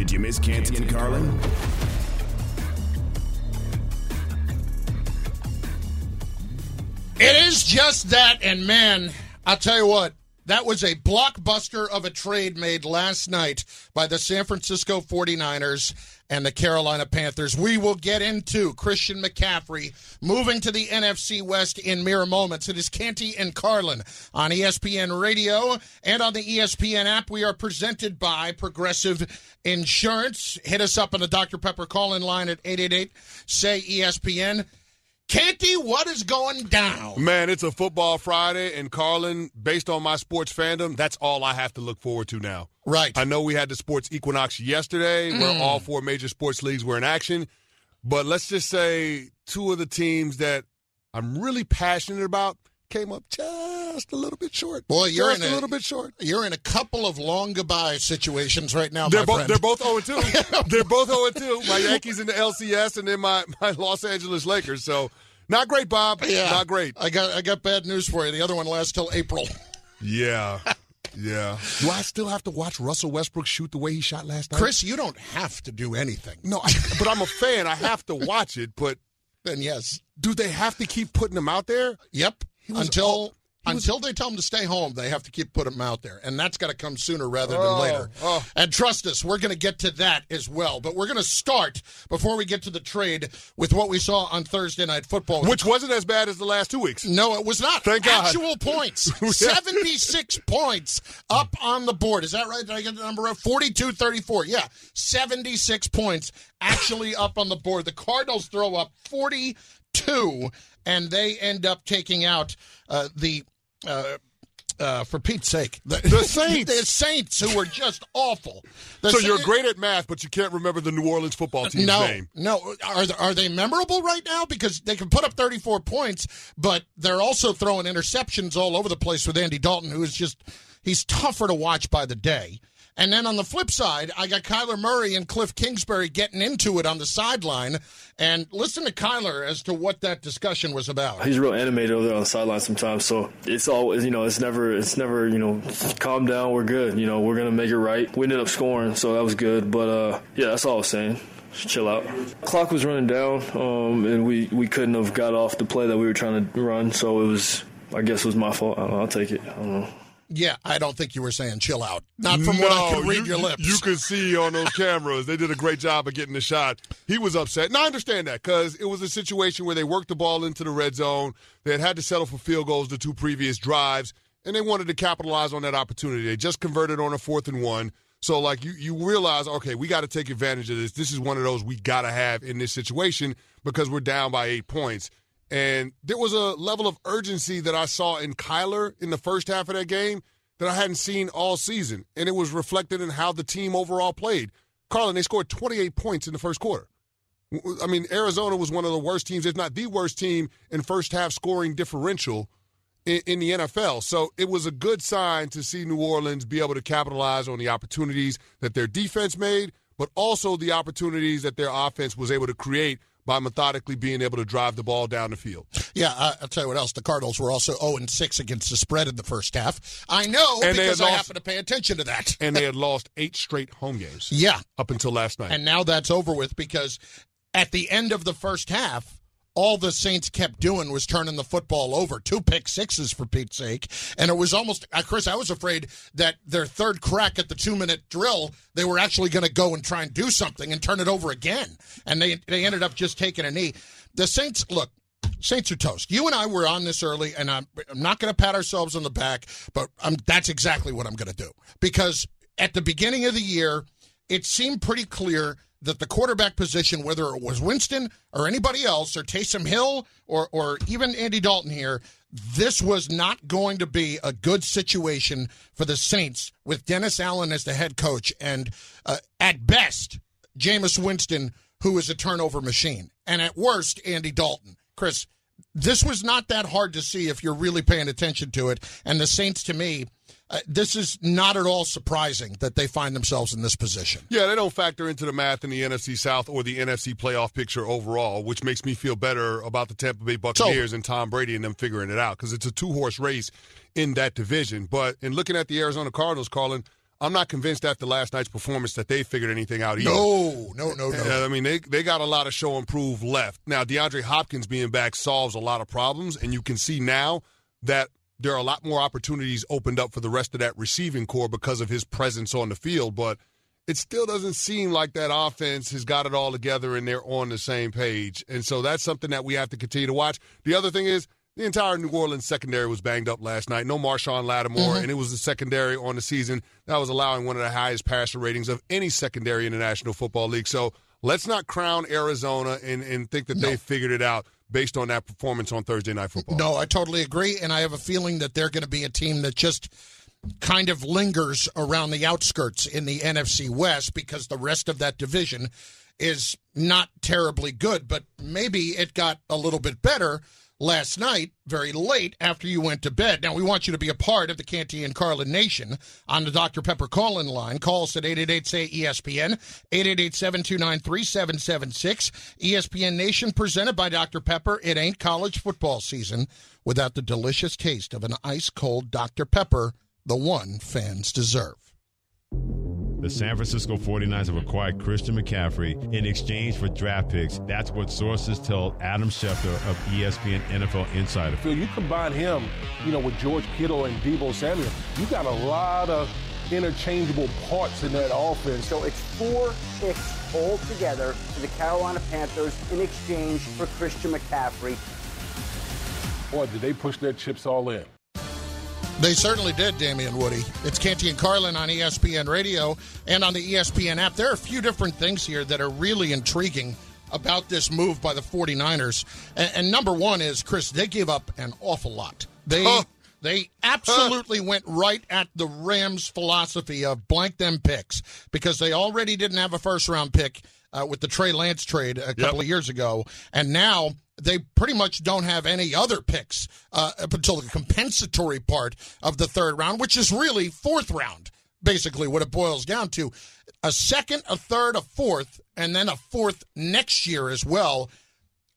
Did you miss Canty and Carlin? It is just that, and man, I'll tell you what, that was a blockbuster of a trade made last night by the San Francisco 49ers and the Carolina Panthers. We will get into Christian McCaffrey moving to the NFC West in mere moments. It is Canty and Carlin on ESPN Radio and on the ESPN app. We are presented by Progressive Insurance. Hit us up on the Dr. Pepper call in line at 888 say ESPN. Canty, what is going down? Man, it's a football Friday, and Carlin, based on my sports fandom, that's all I have to look forward to now. Right. I know we had the sports equinox yesterday, where Mm. all four major sports leagues were in action, but let's just say two of the teams that I'm really passionate about came up just a little bit short. Boy, you're just in a a- little bit short. You're in a couple of long goodbye situations right now, They're my both friend. they're both 0 2. they're both 0 2. My Yankees in the LCS and then my, my Los Angeles Lakers. So not great, Bob. yeah, Not great. I got I got bad news for you. The other one lasts till April. Yeah. Yeah. Do I still have to watch Russell Westbrook shoot the way he shot last night? Chris, you don't have to do anything. No, I, but I'm a fan. I have to watch it. But Then yes, do they have to keep putting him out there? yep. was- Until was- they tell them to stay home, they have to keep putting them out there, and that's got to come sooner rather than Oh, later. oh. And trust us, we're going to get to that as well. But we're going to start before we get to the trade with what we saw on Thursday Night Football. Which wasn't as bad as the last two weeks. No, it was not. Thank God. Actual points. 76 points up on the board. Is that right? Did I get the number right? 42 34. Yeah. 76 points actually up on the board. The Cardinals throw up 42, and they end up taking out uh, the. Uh, uh, for Pete's sake, the, The Saints. the Saints, who were just awful. The So you're great at math, but you can't remember the New Orleans football team's no, name. no. Are are they memorable right now? Because they can put up 34 points, but they're also throwing interceptions all over the place with Andy Dalton, who is just he's tougher to watch by the day. And then on the flip side, I got Kyler Murray and Cliff Kingsbury getting into it on the sideline. And listen to Kyler as to what that discussion was about. He's real animated over there on the sideline sometimes. So it's always, you know, it's never, it's never, you know, calm down. We're good. You know, we're gonna make it right. We ended up scoring, so that was good. But uh, yeah, that's all I was saying. Chill out. Clock was running down, um, and we we couldn't have got off the play that we were trying to run. So it was, I guess, it was my fault. I don't know, I'll take it. I don't know. Yeah, I don't think you were saying chill out. Not from what I could read you, your lips. You could see on those cameras. They did a great job of getting the shot. He was upset. And I understand that because it was a situation where they worked the ball into the red zone. They had had to settle for field goals the two previous drives, and they wanted to capitalize on that opportunity. They just converted on a fourth and one. So, like, you, you realize, okay, we got to take advantage of this. This is one of those we got to have in this situation because we're down by eight points. And there was a level of urgency that I saw in Kyler in the first half of that game that I hadn't seen all season. And it was reflected in how the team overall played. Carlin, they scored 28 points in the first quarter. I mean, Arizona was one of the worst teams, if not the worst team, in first half scoring differential in, in the NFL. So it was a good sign to see New Orleans be able to capitalize on the opportunities that their defense made, but also the opportunities that their offense was able to create by methodically being able to drive the ball down the field. Yeah, I, I'll tell you what else. The Cardinals were also 0 and 6 against the spread in the first half. I know And because I lost- happen to pay attention to that. And they had lost eight straight home games yeah, up until last night. and now that's over with because at the end of the first half, all the Saints kept doing was turning the football over. Two pick sixes, for Pete's sake. And it was almost, uh, Chris, I was afraid that their third crack at the two minute drill, they were actually going to go and try and do something and turn it over again. And they, they ended up just taking a knee. The Saints, look, Saints are toast. You and I were on this early, and I'm, I'm not going to pat ourselves on the back, but I'm, that's exactly what I'm going to do. Because at the beginning of the year, it seemed pretty clear that the quarterback position, whether it was Winston or anybody else, or Taysom Hill or, or even Andy Dalton here, this was not going to be a good situation for the Saints with Dennis Allen as the head coach. And uh, at best, Jameis Winston, who is a turnover machine. And at worst, Andy Dalton. Chris, this was not that hard to see if you're really paying attention to it. And the Saints, to me, uh, this is not at all surprising that they find themselves in this position. Yeah, they don't factor into the math in the NFC South or the NFC playoff picture overall, which makes me feel better about the Tampa Bay Buccaneers and Tom Brady and them figuring it out because it's a two horse race in that division. But in looking at the Arizona Cardinals, Carlin, I'm not convinced after last night's performance that they figured anything out either. No, no, no, no. I mean, they they got a lot of show and prove left. Now, DeAndre Hopkins being back solves a lot of problems, and you can see now that there are a lot more opportunities opened up for the rest of that receiving corps because of his presence on the field. But it still doesn't seem like that offense has got it all together and they're on the same page. And so that's something that we have to continue to watch. The other thing is the entire New Orleans secondary was banged up last night. No Marshon Lattimore, mm-hmm. and it was the secondary on the season that was allowing one of the highest passer ratings of any secondary in the National Football League. So let's not crown Arizona and, and think that no. they figured it out based on that performance on Thursday Night Football. No, I totally agree, and I have a feeling that they're going to be a team that just kind of lingers around the outskirts in the NFC West because the rest of that division is not terribly good, but maybe it got a little bit better last night, very late after you went to bed. Now, we want you to be a part of the Canty and Carlin Nation on the Dr. Pepper call in line. Call us at 888 say ESPN, 888 729 3776. ESPN Nation presented by Dr. Pepper. It ain't college football season without the delicious taste of an ice cold Dr. Pepper, the one fans deserve. The San Francisco 49ers have acquired Christian McCaffrey in exchange for draft picks. That's what sources tell Adam Schefter of ESPN NFL Insider. Phil, you combine him, you know, with George Kittle and Deebo Samuel, you got a lot of interchangeable parts in that offense. So it's four picks all together to the Carolina Panthers in exchange for Christian McCaffrey. Boy, did they push their chips all in. They certainly did, Damien Woody. It's Canty and Carlin on ESPN Radio and on the ESPN app. There are a few different things here that are really intriguing about this move by the 49ers. And, and number one is, Chris, they gave up an awful lot. They. Huh. They absolutely huh. went right at the Rams' philosophy of blank them picks because they already didn't have a first round pick uh, with the Trey Lance trade a couple yep. of years ago. And now they pretty much don't have any other picks uh, up until the compensatory part of the third round, which is really fourth round, basically, what it boils down to. A second, a third, a fourth, and then a fourth next year as well.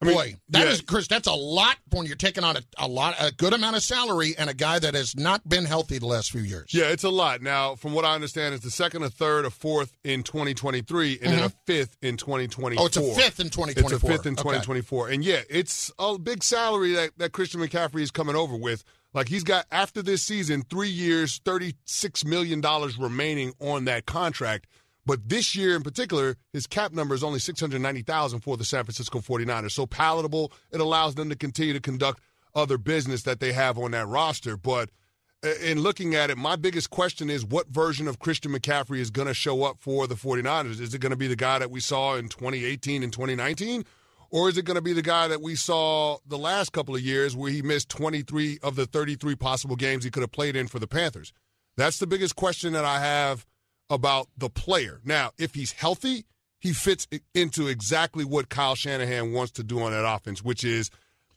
I mean, Boy, that yeah. is Chris. That's a lot when you're taking on a, a lot, a good amount of salary, and a guy that has not been healthy the last few years. Yeah, it's a lot. Now, from what I understand, it's the second, a third, a fourth in 2023, and mm-hmm. then a mm-hmm. fifth in 2024. Oh, it's a fifth in 2024. It's a fifth in 2024, okay. and yeah, it's a big salary that that Christian McCaffrey is coming over with. Like he's got after this season, three years, thirty six million dollars remaining on that contract. But this year in particular, his cap number is only 690,000 for the San Francisco 49ers. So palatable. It allows them to continue to conduct other business that they have on that roster. But uh, in looking at it, my biggest question is what version of Christian McCaffrey is going to show up for the 49ers? Is it going to be the guy that we saw in 2018 and 2019? Or is it going to be the guy that we saw the last couple of years where he missed 23 of the 33 possible games he could have played in for the Panthers? That's the biggest question that I have about the player. Now, if he's healthy, he fits into exactly what Kyle Shanahan wants to do on that offense, which is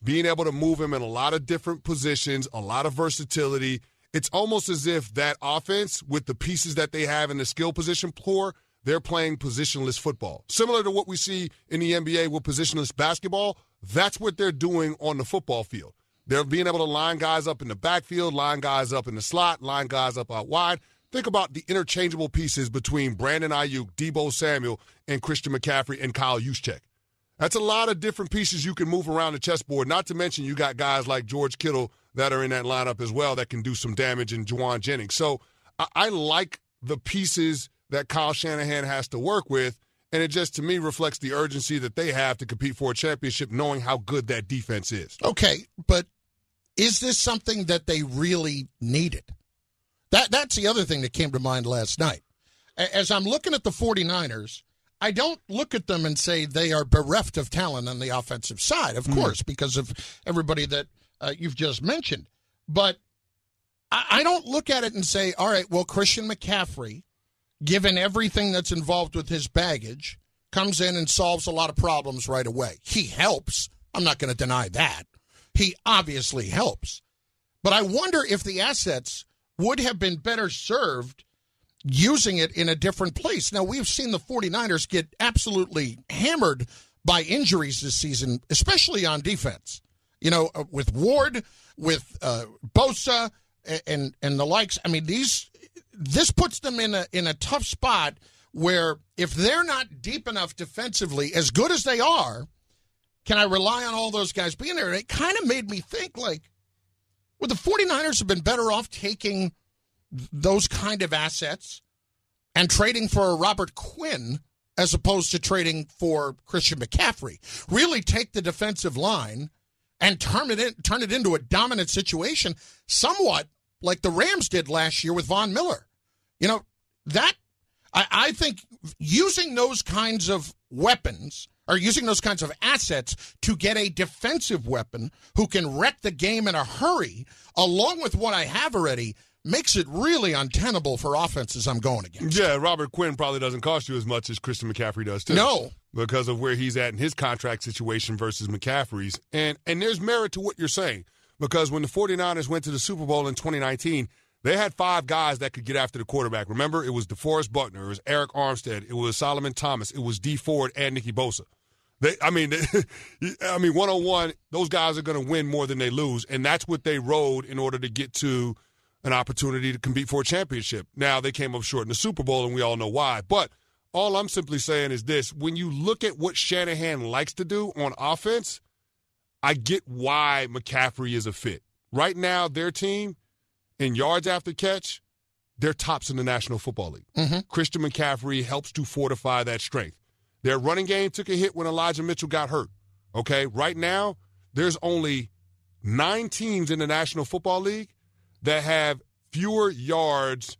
being able to move him in a lot of different positions, a lot of versatility. It's almost as if that offense, with the pieces that they have in the skill position floor, they're playing positionless football. Similar to what we see in the NBA with positionless basketball, that's what they're doing on the football field. They're being able to line guys up in the backfield, line guys up in the slot, line guys up out wide. Think about the interchangeable pieces between Brandon Aiyuk, Deebo Samuel, and Christian McCaffrey and Kyle Juszczyk. That's a lot of different pieces you can move around the chessboard. Not to mention you got guys like George Kittle that are in that lineup as well that can do some damage in Jauan Jennings. So I, I like the pieces that Kyle Shanahan has to work with. And it just, to me, reflects the urgency that they have to compete for a championship, knowing how good that defense is. Okay, but is this something that they really needed? That that's the other thing that came to mind last night. As I'm looking at the 49ers, I don't look at them and say they are bereft of talent on the offensive side, of mm. course, because of everybody that uh, you've just mentioned. But I, I don't look at it and say, all right, well, Christian McCaffrey, given everything that's involved with his baggage, comes in and solves a lot of problems right away. He helps. I'm not going to deny that. He obviously helps. But I wonder if the assets would have been better served using it in a different place. Now, we've seen the 49ers get absolutely hammered by injuries this season, especially on defense. You know, uh, with Ward, with uh, Bosa, and and the likes. I mean, these this puts them in a in a tough spot where if they're not deep enough defensively, as good as they are, can I rely on all those guys being there? And it kind of made me think like, would the 49ers have been better off taking those kind of assets and trading for a Robert Quinn as opposed to trading for Christian McCaffrey? Really take the defensive line and turn it in, turn it into a dominant situation, somewhat like the Rams did last year with Von Miller. You know that I, I think using those kinds of weapons or using those kinds of assets to get a defensive weapon who can wreck the game in a hurry, along with what I have already, makes it really untenable for offenses I'm going against. Yeah, Robert Quinn probably doesn't cost you as much as Christian McCaffrey does too. No. Because of where he's at in his contract situation versus McCaffrey's. And and there's merit to what you're saying. Because when the 49ers went to the Super Bowl in 2019, they had five guys that could get after the quarterback. Remember, it was DeForest Buckner, it was Arik Armstead, it was Solomon Thomas, it was Dee Ford, and Nicky Bosa. They, I mean, I mean, one on one, those guys are going to win more than they lose, and that's what they rode in order to get to an opportunity to compete for a championship. Now they came up short in the Super Bowl, and we all know why. But all I'm simply saying is this: when you look at what Shanahan likes to do on offense, I get why McCaffrey is a fit. Right now, their team in yards after catch, they're tops in the National Football League. Mm-hmm. Christian McCaffrey helps to fortify that strength. Their running game took a hit when Elijah Mitchell got hurt. Okay, right now, there's only nine teams in the National Football League that have fewer yards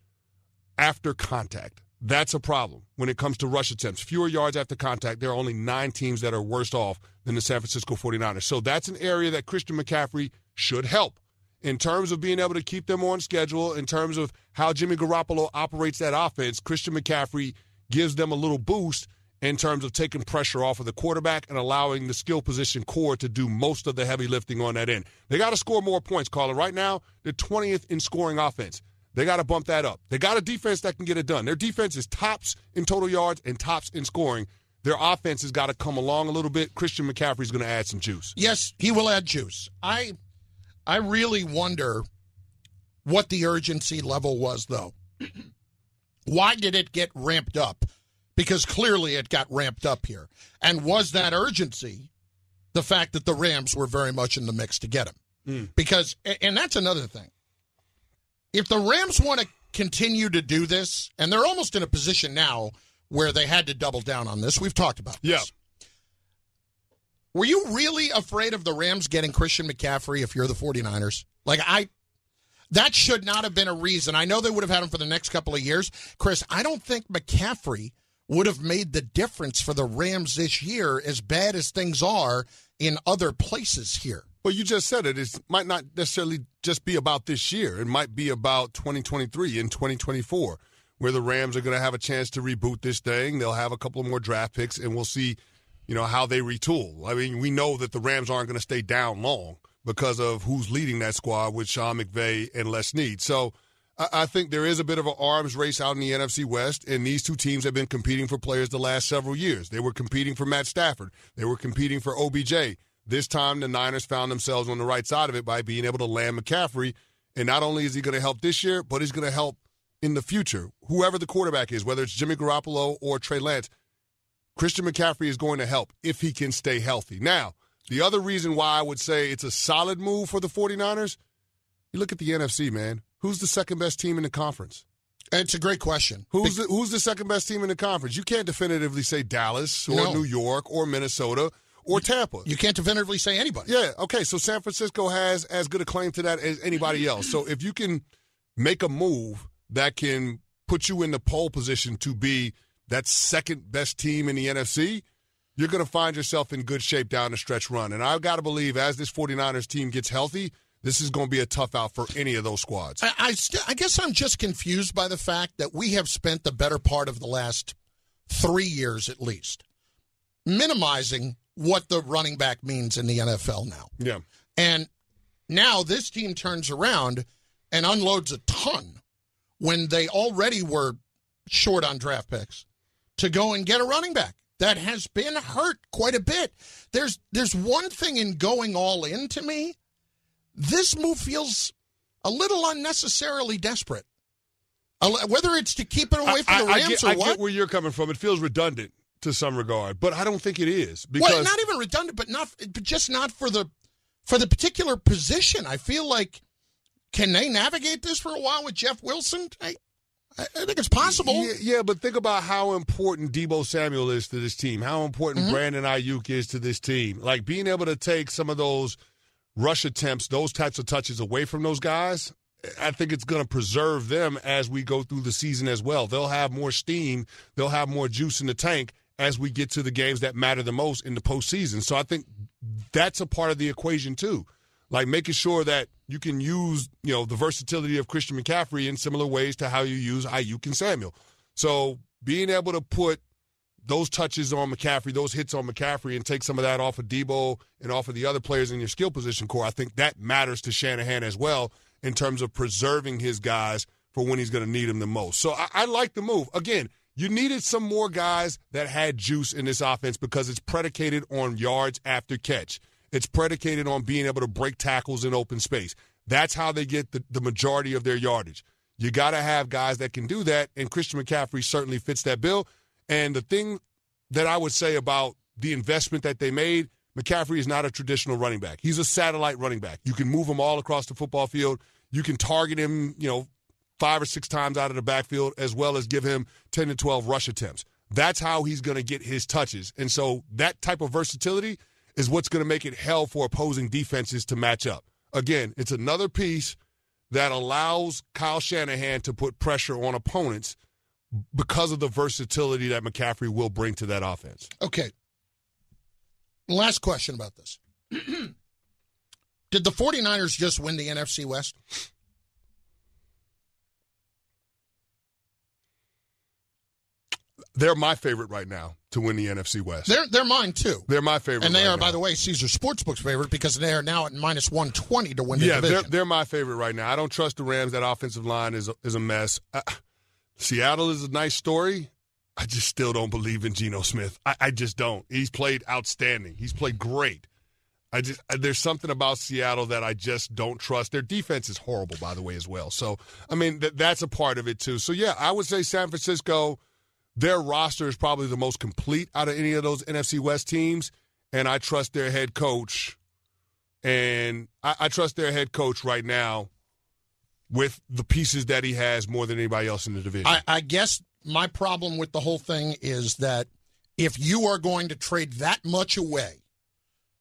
after contact. That's a problem when it comes to rush attempts. Fewer yards after contact. There are only nine teams that are worse off than the San Francisco 49ers. So that's an area that Christian McCaffrey should help in terms of being able to keep them on schedule, in terms of how Jimmy Garoppolo operates that offense. Christian McCaffrey gives them a little boost in terms of taking pressure off of the quarterback and allowing the skill position corps to do most of the heavy lifting on that end. They got to score more points, Carla. Right now, they're 20th in scoring offense. They got to bump that up. They got a defense that can get it done. Their defense is tops in total yards and tops in scoring. Their offense has got to come along a little bit. Christian McCaffrey's going to add some juice. Yes, he will add juice. I I really wonder what the urgency level was though. Why did it get ramped up? Because clearly it got ramped up here. And was that urgency the fact that the Rams were very much in the mix to get him? Mm. Because and that's another thing. If the Rams want to continue to do this, and they're almost in a position now where they had to double down on this. We've talked about this. Yeah. Were you really afraid of the Rams getting Christian McCaffrey if you're the 49ers? Like I that should not have been a reason. I know they would have had him for the next couple of years. Chris, I don't think McCaffrey would have made the difference for the Rams this year as bad as things are in other places here. Well, you just said it. It might not necessarily just be about this year. It might be about 2023 and 2024, where the Rams are going to have a chance to reboot this thing. They'll have a couple more draft picks, and we'll see, you know, how they retool. I mean, we know that the Rams aren't going to stay down long because of who's leading that squad with Sean McVay and Les Snead. So I, think there is a bit of an arms race out in the NFC West, and these two teams have been competing for players the last several years. They were competing for Matt Stafford. They were competing for OBJ. This time, the Niners found themselves on the right side of it by being able to land McCaffrey. And not only is he going to help this year, but he's going to help in the future. Whoever the quarterback is, whether it's Jimmy Garoppolo or Trey Lance, Christian McCaffrey is going to help if he can stay healthy. Now, the other reason why I would say it's a solid move for the 49ers, you look at the NFC, man. Who's the second best team in the conference? It's a great question. Who's the, who's the second best team in the conference? You can't definitively say Dallas or No. New York or Minnesota or Tampa. You can't definitively say anybody. Yeah, okay. So San Francisco has as good a claim to that as anybody else. So if you can make a move that can put you in the pole position to be that second best team in the NFC, you're going to find yourself in good shape down the stretch run. And I've got to believe as this 49ers team gets healthy, this is going to be a tough out for any of those squads. I, I, st- I guess I'm just confused by the fact that we have spent the better part of the last three years at least minimizing what the running back means in the NFL now. Yeah. And now this team turns around and unloads a ton when they already were short on draft picks to go and get a running back that has been hurt quite a bit. There's there's one thing in going all in to me. This move feels a little unnecessarily desperate. Whether it's to keep it away from I, the Rams I get, or I get where you're coming from. It feels redundant to some regard, but I don't think it is because well, not even redundant, but not, but just not for the for the particular position. I feel like can they navigate this for a while with Jeff Wilson? I, I think it's possible. Yeah, yeah, but think about how important Deebo Samuel is to this team. How important Mm-hmm. Brandon Aiyuk is to this team. Like being able to take some of those rush attempts, those types of touches away from those guys. I think it's going to preserve them as we go through the season as well. They'll have more steam. They'll have more juice in the tank as we get to the games that matter the most in the postseason. So I think that's a part of the equation too. Like making sure that you can use, you know, the versatility of Christian McCaffrey in similar ways to how you use Aiyuk and Samuel. So being able to put those touches on McCaffrey, those hits on McCaffrey, and take some of that off of Deebo and off of the other players in your skill position corps, I think that matters to Shanahan as well in terms of preserving his guys for when he's going to need them the most. So I, I like the move. Again, you needed some more guys that had juice in this offense because it's predicated on yards after catch. It's predicated on being able to break tackles in open space. That's how they get the, the majority of their yardage. You got to have guys that can do that, and Christian McCaffrey certainly fits that bill. And the thing that I would say about the investment that they made, McCaffrey is not a traditional running back. He's a satellite running back. You can move him all across the football field. You can target him, you know, five or six times out of the backfield, as well as give him 10 to 12 rush attempts. That's how he's going to get his touches. And so that type of versatility is what's going to make it hell for opposing defenses to match up. Again, it's another piece that allows Kyle Shanahan to put pressure on opponents because of the versatility that McCaffrey will bring to that offense. Okay. Last question about this. Did the 49ers just win the NFC West? They're my favorite right now to win the NFC West. They're they're mine too. They're my favorite. And they right are, by the way, Caesar Sportsbook's favorite because they are now at minus 120 to win the yeah, they're, they're my favorite right now. I don't trust the Rams. That offensive line is a, is a mess. Seattle is a nice story. I just still don't believe in Geno Smith. I, I just don't. He's played outstanding. He's played great. I just there's something about Seattle that I just don't trust. Their defense is horrible, by the way, as well. So I mean th- that's a part of it too. So yeah, I would say San Francisco. Their roster is probably the most complete out of any of those NFC West teams, and I trust their head coach. And I, I trust their head coach right now with the pieces that he has more than anybody else in the division. I, I guess my problem with the whole thing is that if you are going to trade that much away,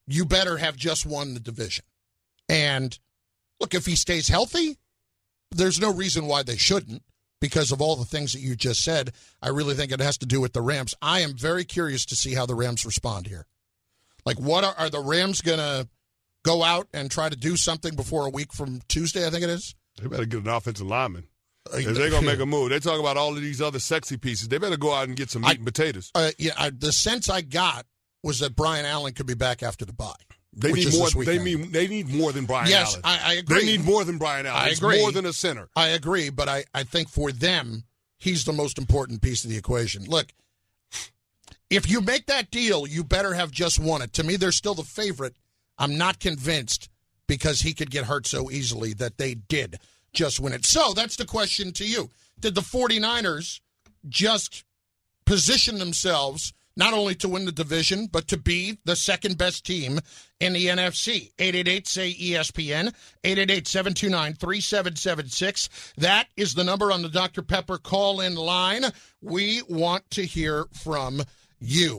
you better have just won the division. And look, if he stays healthy, there's no reason why they shouldn't because of all the things that you just said. I really think it has to do with the Rams. I am very curious to see how the Rams respond here. Like, what are, are the Rams going to go out and try to do something before a week from Tuesday? I think it is. They better get an offensive lineman. If they're going to make a move, they talk about all of these other sexy pieces. They better go out and get some meat I- and potatoes. Uh, yeah, I, the sense I got was that Brian Allen could be back after the bye. They need more. They need. They need more than Brian Yes, Allen. I, I agree. They need more than Brian Allen. I It's agree. more than a center. I agree, but I, I think for them, he's the most important piece of the equation. Look, if you make that deal, you better have just won it. To me, they're still the favorite. I'm not convinced because he could get hurt so easily that they did just win it. So that's the question to you. Did the 49ers just position themselves not only to win the division, but to be the second best team in the NFC. 888 say ESPN, 888 729 3776. That is the number on the Dr. Pepper call in line. We want to hear from you.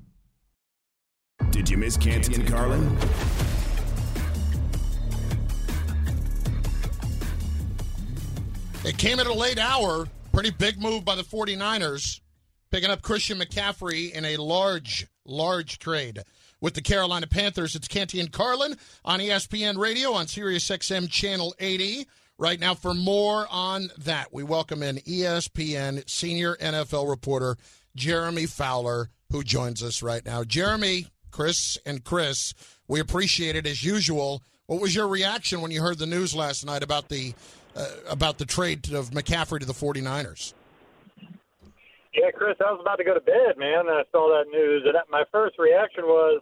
Did you miss Canty and Carlin? It came at a late hour. Pretty big move by the 49ers, picking up Christian McCaffrey in a large, large trade with the Carolina Panthers. It's Canty and Carlin on ESPN Radio on Sirius XM Channel 80. Right now, for more on that, we welcome in ESPN senior NFL reporter Jeremy Fowler, who joins us right now. Jeremy, Chris, and Chris, we appreciate it as usual. What was your reaction when you heard the news last night about the uh, about the trade of McCaffrey to the 49ers? Yeah, Chris, I was about to go to bed, man, and I saw that news, and my first reaction was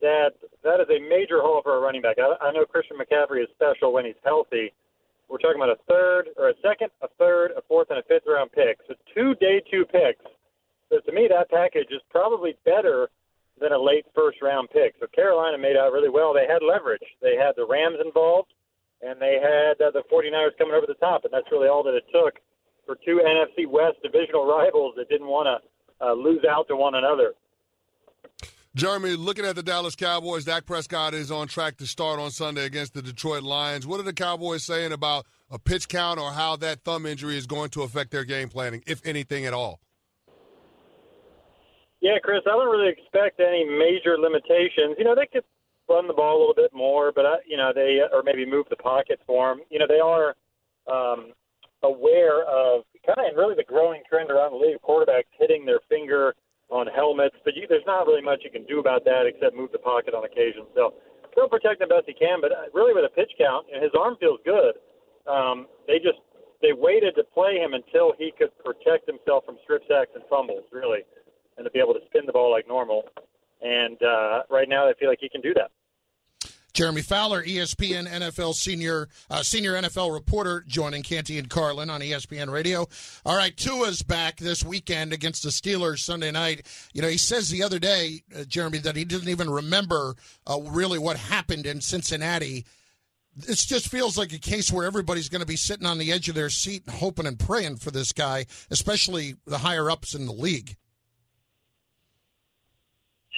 that that is a major haul for a running back. I, I know Christian McCaffrey is special when he's healthy. We're talking about a third, or a second, a third, a fourth, and a fifth round pick. So two day two picks. So to me, that package is probably better than a late first round pick. So Carolina made out really well. They had leverage. They had the Rams involved, and they had uh, the 49ers coming over the top, and that's really all that it took for two NFC West divisional rivals that didn't want to uh, lose out to one another. Jeremy, looking at the Dallas Cowboys, Dak Prescott is on track to start on Sunday against the Detroit Lions. What are the Cowboys saying about a pitch count or how that thumb injury is going to affect their game planning, if anything at all? Yeah, Chris, I don't really expect any major limitations. You know, they could run the ball a little bit more, but I, you know, they or maybe move the pocket for them. You know, they are um, aware of kind of really the growing trend around the league, quarterbacks hitting their finger on helmets, but you, there's not really much you can do about that except move the pocket on occasion. So they'll protect him best he can, but uh, really with a pitch count, know, his arm feels good. Um, they just they waited to play him until he could protect himself from strip sacks and fumbles, really and to be able to spin the ball like normal. And uh, right now, I feel like he can do that. Jeremy Fowler, ESPN NFL senior uh, senior NFL reporter, joining Canty and Carlin on ESPN Radio. All right, Tua's back this weekend against the Steelers Sunday night. You know, he says the other day, uh, Jeremy, that he didn't even remember uh, really what happened in Cincinnati. It just feels like a case where everybody's going to be sitting on the edge of their seat, hoping and praying for this guy, especially the higher ups in the league.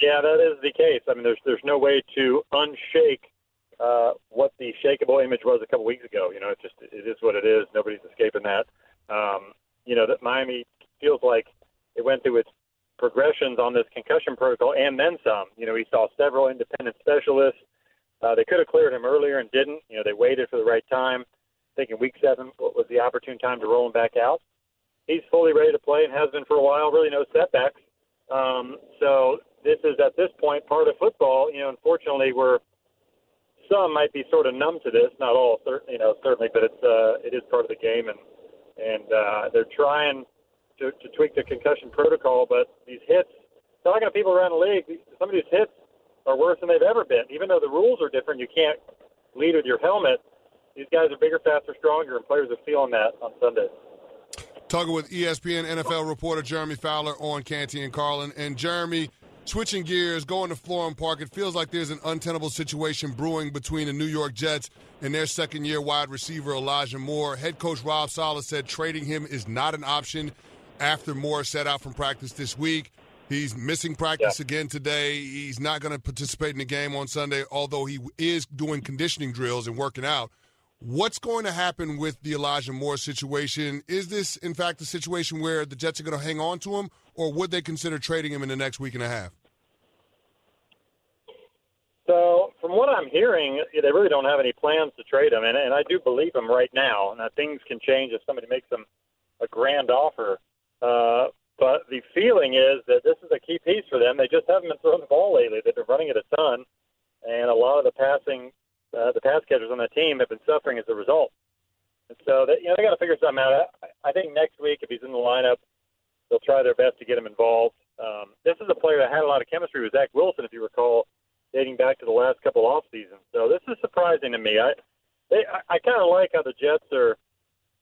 Yeah, that is the case. I mean, there's there's no way to unshake uh, what the shakeable image was a couple weeks ago. You know, it just it is what it is. Nobody's escaping that. Um, you know that Miami feels like it went through its progressions on this concussion protocol and then some. You know, he saw several independent specialists. Uh, they could have cleared him earlier and didn't. You know, they waited for the right time, thinking week seven was the opportune time to roll him back out. He's fully ready to play and has been for a while. Really, no setbacks. Um, so this is at this point part of football. You know, unfortunately, we're some might be sort of numb to this, not all, certainly, you know, certainly, but it's uh, it is part of the game, and and uh, they're trying to, to tweak the concussion protocol, but these hits, talking to people around the league, some of these hits are worse than they've ever been. Even though the rules are different, you can't lead with your helmet. These guys are bigger, faster, stronger, and players are feeling that on Sunday. Talking with ESPN NFL reporter Jeremy Fowler on Canty and Carlin. And Jeremy, switching gears, going to Florham Park, it feels like there's an untenable situation brewing between the New York Jets and their second year wide receiver, Elijah Moore. Head coach Rob Saleh said trading him is not an option after Moore set out from practice this week. He's missing practice yeah. again today. He's not going to participate in the game on Sunday, although he is doing conditioning drills and working out. What's going to happen with the Elijah Moore situation? Is this, in fact, a situation where the Jets are going to hang on to him, or would they consider trading him in the next week and a half? From what I'm hearing, they really don't have any plans to trade him, and, and I do believe him right now. Now things can change if somebody makes them a grand offer. Uh, but the feeling is that this is a key piece for them. They just haven't been throwing the ball lately. They've been running it a ton, and a lot of the passing, uh, the pass catchers on the team have been suffering as a result. And so they, you know, they got to figure something out. I, I think next week, if he's in the lineup, they'll try their best to get him involved. Um, this is a player that had a lot of chemistry with Zach Wilson, if you recall, dating back to the last couple off seasons. So this is surprising to me. I, they, I, I kind of like how the Jets are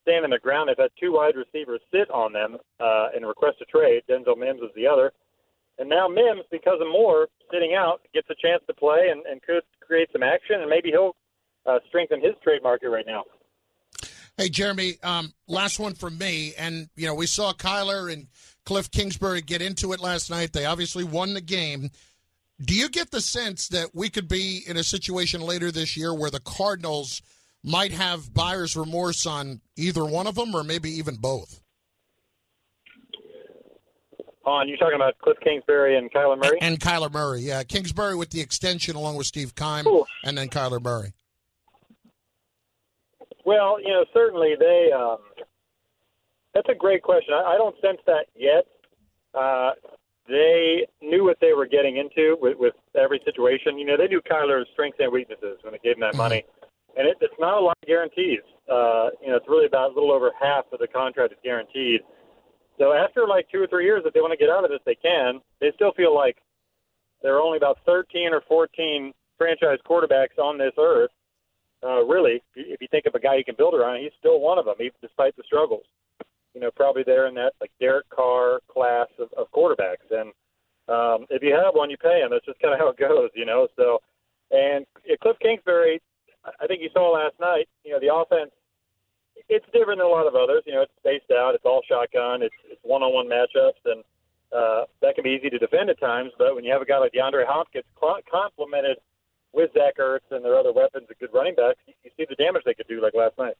standing the ground. They've had two wide receivers sit on them uh, and request a trade. Denzel Mims was the other. And now Mims, because of Moore sitting out, gets a chance to play and, and could create some action, and maybe he'll uh, strengthen his trade market right now. Hey, Jeremy, um, last one from me. And, you know, we saw Kyler and Cliff Kingsbury get into it last night. They obviously won the game. Do you get the sense that we could be in a situation later this year where the Cardinals might have buyer's remorse on either one of them or maybe even both? On you're talking about Cliff Kingsbury and Kyler Murray? And Kyler Murray, yeah. Kingsbury with the extension along with Steve Keim, and then Kyler Murray. Well, you know, certainly they. Um, that's a great question. I, I don't sense that yet. Uh, they knew what they were getting into with, with every situation. You know, they knew Kyler's strengths and weaknesses when they gave him that money, and it, it's not a lot of guarantees. Uh, you know, it's really about a little over half of the contract is guaranteed. So after like two or three years, if they want to get out of this, they can. They still feel like there are only about 13 or 14 franchise quarterbacks on this earth uh, really, if you think of a guy you can build around, he's still one of them, even despite the struggles. You know, probably there in that like Derek Carr class of, of quarterbacks. And um, if you have one, you pay him. That's just kind of how it goes, you know. So, and Cliff Kingsbury, I think you saw last night. You know, the offense it's different than a lot of others. You know, it's spaced out. It's all shotgun. It's it's one-on-one matchups, and uh, that can be easy to defend at times. But when you have a guy like DeAndre Hopkins complemented with Zach Ertz and their other weapons and good running backs, you see the damage they could do like last night.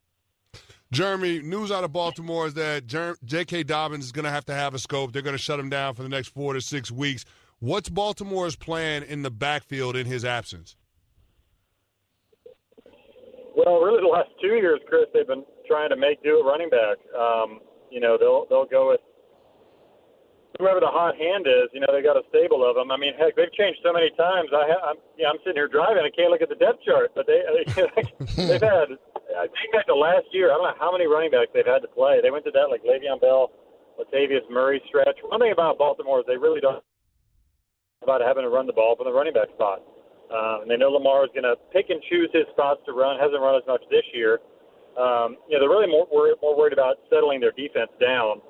Jeremy, news out of Baltimore is that J.K. Dobbins is going to have to have a scope. They're going to shut him down for the next four to six weeks. What's Baltimore's plan in the backfield in his absence? Well, really, the last two years, Chris, they've been trying to make do at running back. Um, you know, they'll they'll go with whoever the hot hand is, you know, they got a stable of them. I mean, heck, they've changed so many times. I ha- I'm, yeah, I'm sitting here driving. I can't look at the depth chart, but they they've had. I think back to last year. I don't know how many running backs they've had to play. They went to that like Le'Veon Bell, Latavius Murray stretch. One thing about Baltimore is they really don't about having to run the ball from the running back spot. Um, and they know Lamar is going to pick and choose his spots to run. Hasn't run as much this year. Um, you know, they're really more, more worried about settling their defense down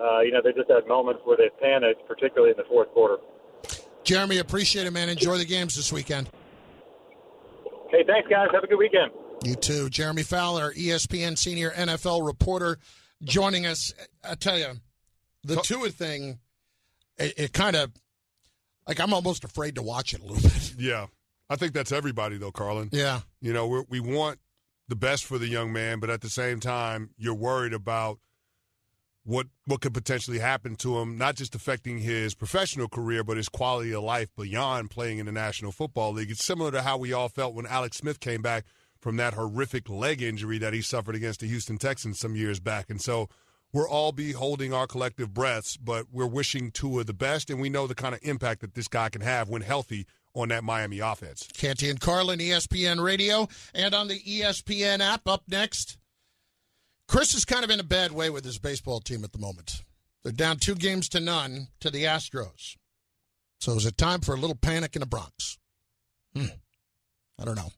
uh, you know, they just had moments where they panicked, particularly in the fourth quarter. Jeremy, appreciate it, man. Enjoy the games this weekend. Hey, thanks, guys. Have a good weekend. You too. Jeremy Fowler, ESPN senior NFL reporter, joining us. I tell you, the Tua thing, it, it kind of, like, I'm almost afraid to watch it a little bit. Yeah. I think that's everybody, though, Carlin. Yeah. You know, we we want the best for the young man, but at the same time, you're worried about – what what could potentially happen to him, not just affecting his professional career, but his quality of life beyond playing in the National Football League. It's similar to how we all felt when Alex Smith came back from that horrific leg injury that he suffered against the Houston Texans some years back. And so we're all be holding our collective breaths, but we're wishing Tua the best, and we know the kind of impact that this guy can have when healthy on that Miami offense. Canty and Carlin, ESPN Radio, and on the ESPN app. Up next, Chris is kind of in a bad way with his baseball team at the moment. They're down two games to none to the Astros. So is it time for a little panic in the Bronx? Hmm. I don't know.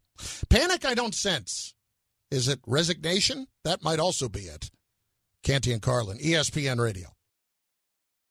Panic, I don't sense. Is it resignation? That might also be it. Canty and Carlin, ESPN Radio.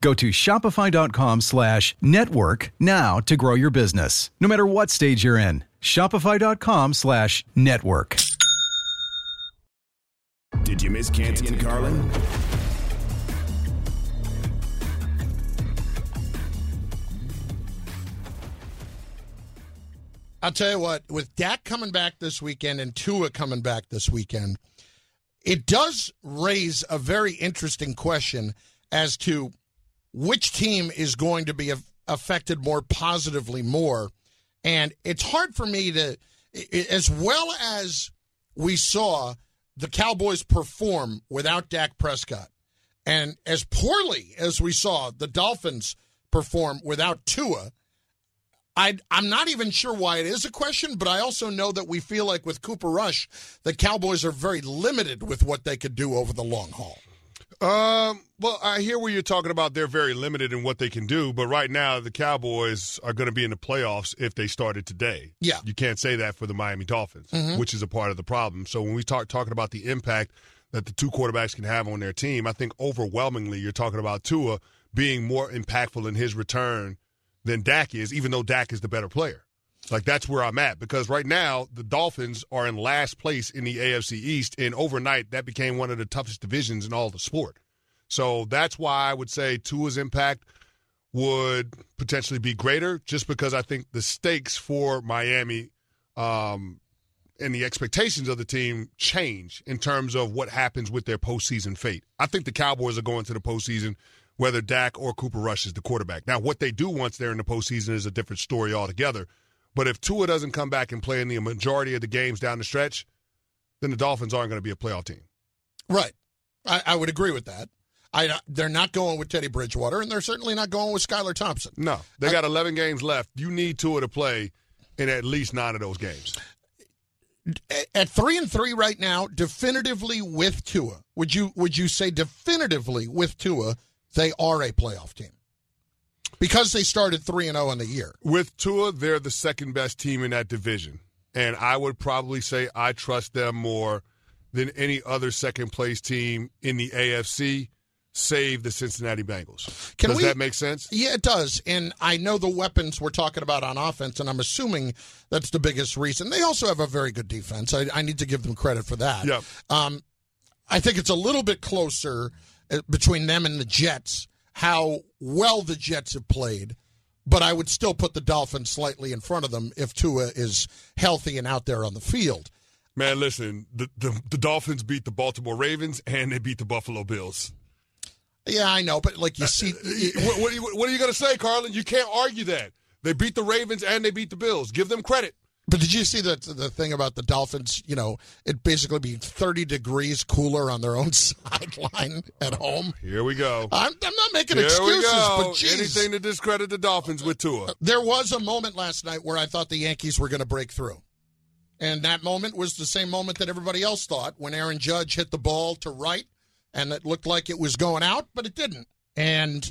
Go to shopify.com slash network now to grow your business, no matter what stage you're in. Shopify.com slash network. Did you miss Canty and Carlin? I'll tell you what, with Dak coming back this weekend and Tua coming back this weekend, it does raise a very interesting question as to which team is going to be affected more positively more. And it's hard for me to, as well as we saw the Cowboys perform without Dak Prescott, and as poorly as we saw the Dolphins perform without Tua, I, am not even sure why it is a question, but I also know that we feel like with Cooper Rush, the Cowboys are very limited with what they could do over the long haul. Um, well, I hear where you're talking about they're very limited in what they can do, but right now the Cowboys are going to be in the playoffs if they started today. Yeah. You can't say that for the Miami Dolphins, Mhm. which is a part of the problem. So when we talk talking about the impact that the two quarterbacks can have on their team, I think overwhelmingly you're talking about Tua being more impactful in his return than Dak is, even though Dak is the better player. Like that's where I'm at because right now the Dolphins are in last place in the AFC East, and overnight that became one of the toughest divisions in all the sport. So that's why I would say Tua's impact would potentially be greater, just because I think the stakes for Miami um, and the expectations of the team change in terms of what happens with their postseason fate. I think the Cowboys are going to the postseason whether Dak or Cooper Rush is the quarterback. Now, what they do once they're in the postseason is a different story altogether. But if Tua doesn't come back and play in the majority of the games down the stretch, then the Dolphins aren't going to be a playoff team. Right. I, I would agree with that. I, they're not going with Teddy Bridgewater, and they're certainly not going with Skylar Thompson. No, they got 11 games left. You need Tua to play in at least nine of those games. At three and three right now, definitively with Tua, would you would you say definitively with Tua they are a playoff team because they started three and zero in the year? With Tua, they're the second best team in that division, and I would probably say I trust them more than any other second place team in the AFC, save the Cincinnati Bengals. Can Does we- that make sense? Yeah, it does. And I know the weapons we're talking about on offense, and I'm assuming that's the biggest reason. They also have a very good defense. I, I need to give them credit for that. Yep. Um, I think it's a little bit closer uh, between them and the Jets, how well the Jets have played. But I would still put the Dolphins slightly in front of them if Tua is healthy and out there on the field. Man, listen, the, the the Dolphins beat the Baltimore Ravens and they beat the Buffalo Bills. Yeah, I know, but like you uh, see, uh, what, what, are you, what are you going to say, Carlin? You can't argue that. They beat the Ravens and they beat the Bills. Give them credit. But did you see the the thing about the Dolphins? You know, it basically be thirty degrees cooler on their own sideline at home. Here we go. I'm, I'm not making Here excuses, we go. but geez. Anything to discredit the Dolphins with Tua. Uh, there was a moment last night where I thought the Yankees were going to break through. And that moment was the same moment that everybody else thought when Aaron Judge hit the ball to right and it looked like it was going out, but it didn't. And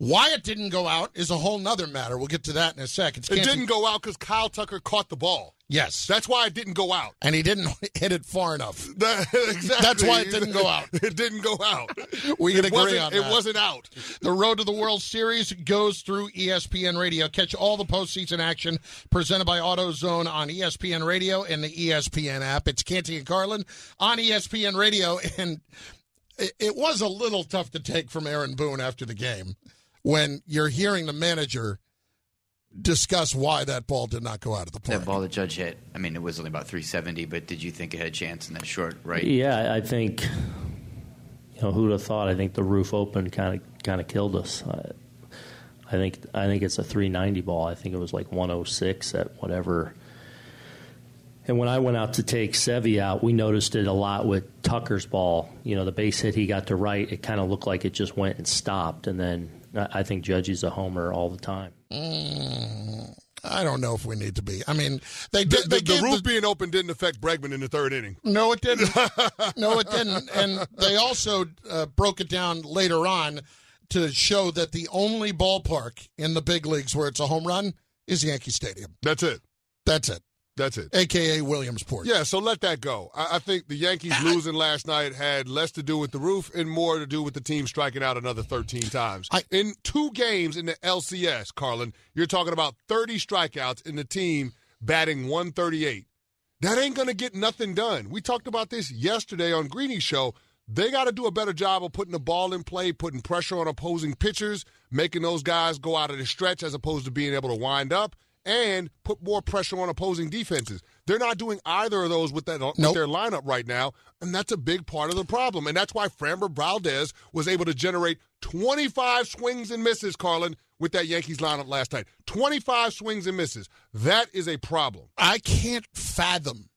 why it didn't go out is a whole nother matter. We'll get to that in a second. It didn't go out because Kyle Tucker caught the ball. Yes. That's why it didn't go out. And he didn't hit it far enough. That- exactly. That's why it didn't go out. It didn't go out. We can It agree on It wasn't out. The road to the World Series goes through ESPN Radio. Catch all the postseason action presented by AutoZone on ESPN Radio and the ESPN app. It's Canty and Carlin on ESPN Radio, and it, it was a little tough to take from Aaron Boone after the game when you're hearing the manager discuss why that ball did not go out of the park. That ball the judge hit. I mean, it was only about 370, but did you think it had a chance in that short right? Yeah, I think. You know, who'd have thought? I think the roof open kind of kind of killed us. I, I think I think it's a 390 ball. I think it was like 106 at whatever. And when I went out to take Sevy out, we noticed it a lot with Tucker's ball. You know, the base hit he got to right, it kind of looked like it just went and stopped. And then I I think Judge's a homer all the time. Mm, I don't know if we need to be. I mean, they The, did. the, they the gave roof being open didn't affect Bregman in the third inning. No, it didn't. no, it didn't. And they also uh, broke it down later on to show that the only ballpark in the big leagues where it's a home run is Yankee Stadium. That's it. That's it. That's it. AKA Williamsport. Yeah, so let that go. I, I think the Yankees losing last night had less to do with the roof and more to do with the team striking out another 13 times. in two games in the LCS, Carlin, you're talking about 30 strikeouts in the team batting 138. That ain't going to get nothing done. We talked about this yesterday on Greeny's show. They got to do a better job of putting the ball in play, putting pressure on opposing pitchers, making those guys go out of the stretch as opposed to being able to wind up and put more pressure on opposing defenses. They're not doing either of those with that with their lineup right now, and that's a big part of the problem. And that's why Framber Valdez was able to generate 25 swings and misses, Carlin, with that Yankees lineup last night. 25 swings and misses. That is a problem. I can't fathom.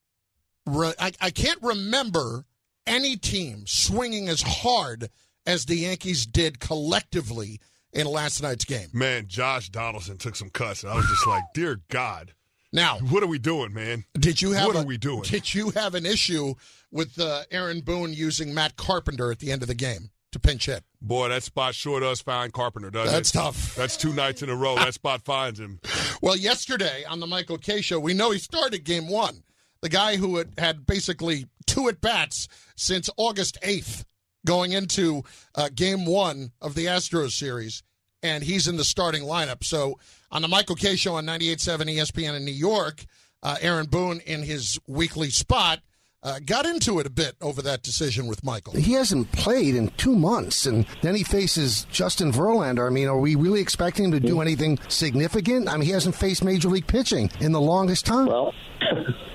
Re- I, I can't remember any team swinging as hard as the Yankees did collectively in last night's game. Man, Josh Donaldson took some cuts. I was just like, dear God. Now, what are we doing, man? Did you have What a- are we doing? Did you have an issue with uh, Aaron Boone using Matt Carpenter at the end of the game to pinch hit? Boy, that spot sure does find Carpenter, doesn't That's it? tough. That's two nights in a row. that spot finds him. Well, yesterday on the Michael Kay show, we know he started game one. The guy who had, had basically two at bats since August 8th going into uh, game one of the Astros series, and he's in the starting lineup. So on the Michael Kay show on 98.7 ESPN in New York, uh, Aaron Boone in his weekly spot uh, got into it a bit over that decision with Michael. He hasn't played in two months, and then he faces Justin Verlander. I mean, are we really expecting him to do anything significant? I mean, he hasn't faced major league pitching in the longest time. Well,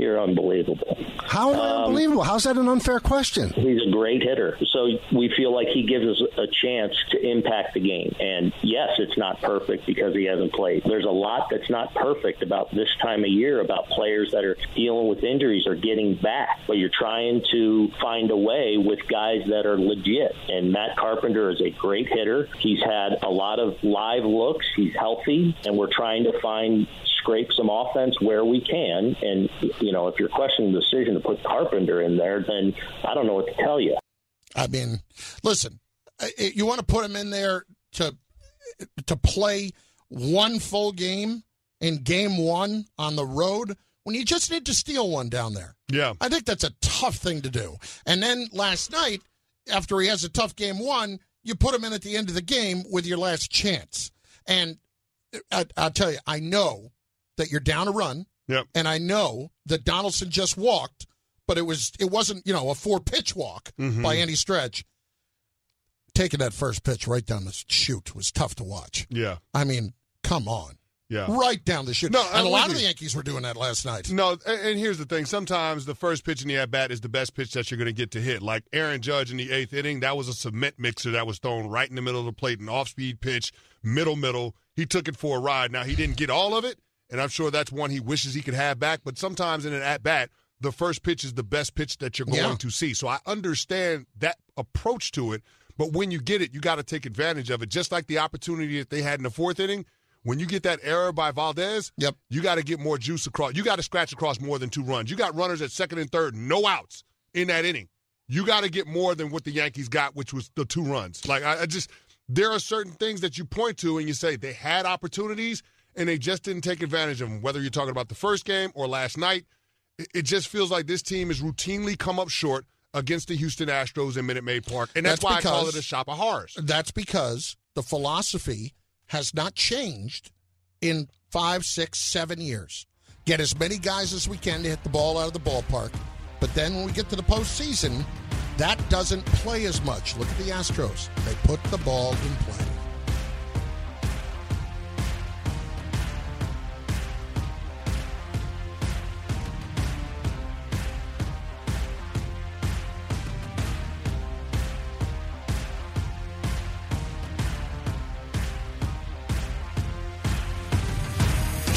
you're unbelievable. How am I Um, unbelievable? How's that an unfair question? He's a great hitter. So we feel like he gives us a chance to impact the game. And yes, it's not perfect because he hasn't played. There's a lot that's not perfect about this time of year about players that are dealing with injuries or getting back. But you're trying to find a way with guys that are legit. And Matt Carpenter is a great hitter. He's had a lot of live looks. He's healthy. And we're trying to find scrape some offense where we can. And, you know, if you're questioning the decision to put Carpenter in there, then I don't know what to tell you. I mean, listen, I- I- you want to put him in there to to play one full game in game one on the road when you just need to steal one down there. Yeah. I think that's a tough thing to do. And then last night, after he has a tough game one, you put him in at the end of the game with your last chance. And I, I'll tell you, I know that you're down a run. Yep. And I know that Donaldson just walked, but it was it wasn't you know a four pitch walk Mhm. by any stretch. Taking that first pitch right down the chute was tough to watch. Yeah. I mean, come on. Yeah. Right down the chute. No, and I'm a lot with of the. Yankees were doing that last night. No, and, and here's the thing. Sometimes the first pitch in the at bat is the best pitch that you're going to get to hit. Like Aaron Judge in the eighth inning, that was a cement mixer that was thrown right in the middle of the plate, an off speed pitch, middle, middle. He took it for a ride. Now, he didn't get all of it, and I'm sure that's one he wishes he could have back. But sometimes in an at bat, the first pitch is the best pitch that you're going Yeah. to see. So I understand that approach to it. But when you get it, you got to take advantage of it. Just like the opportunity that they had in the fourth inning. When you get that error by Valdez, yep. you got to get more juice across. You got to scratch across more than two runs. You got runners at second and third, no outs in that inning. You got to get more than what the Yankees got, which was the two runs. Like I, I just, there are certain things that you point to and you say they had opportunities and they just didn't take advantage of them. Whether you're talking about the first game or last night, it, just feels like this team has routinely come up short against the Houston Astros in Minute Maid Park, and that's, why I call it a shop of horrors. That's because the philosophy has not changed in five, six, seven years. Get as many guys as we can to hit the ball out of the ballpark. But then when we get to the postseason, that doesn't play as much. Look at the Astros. They put the ball in play.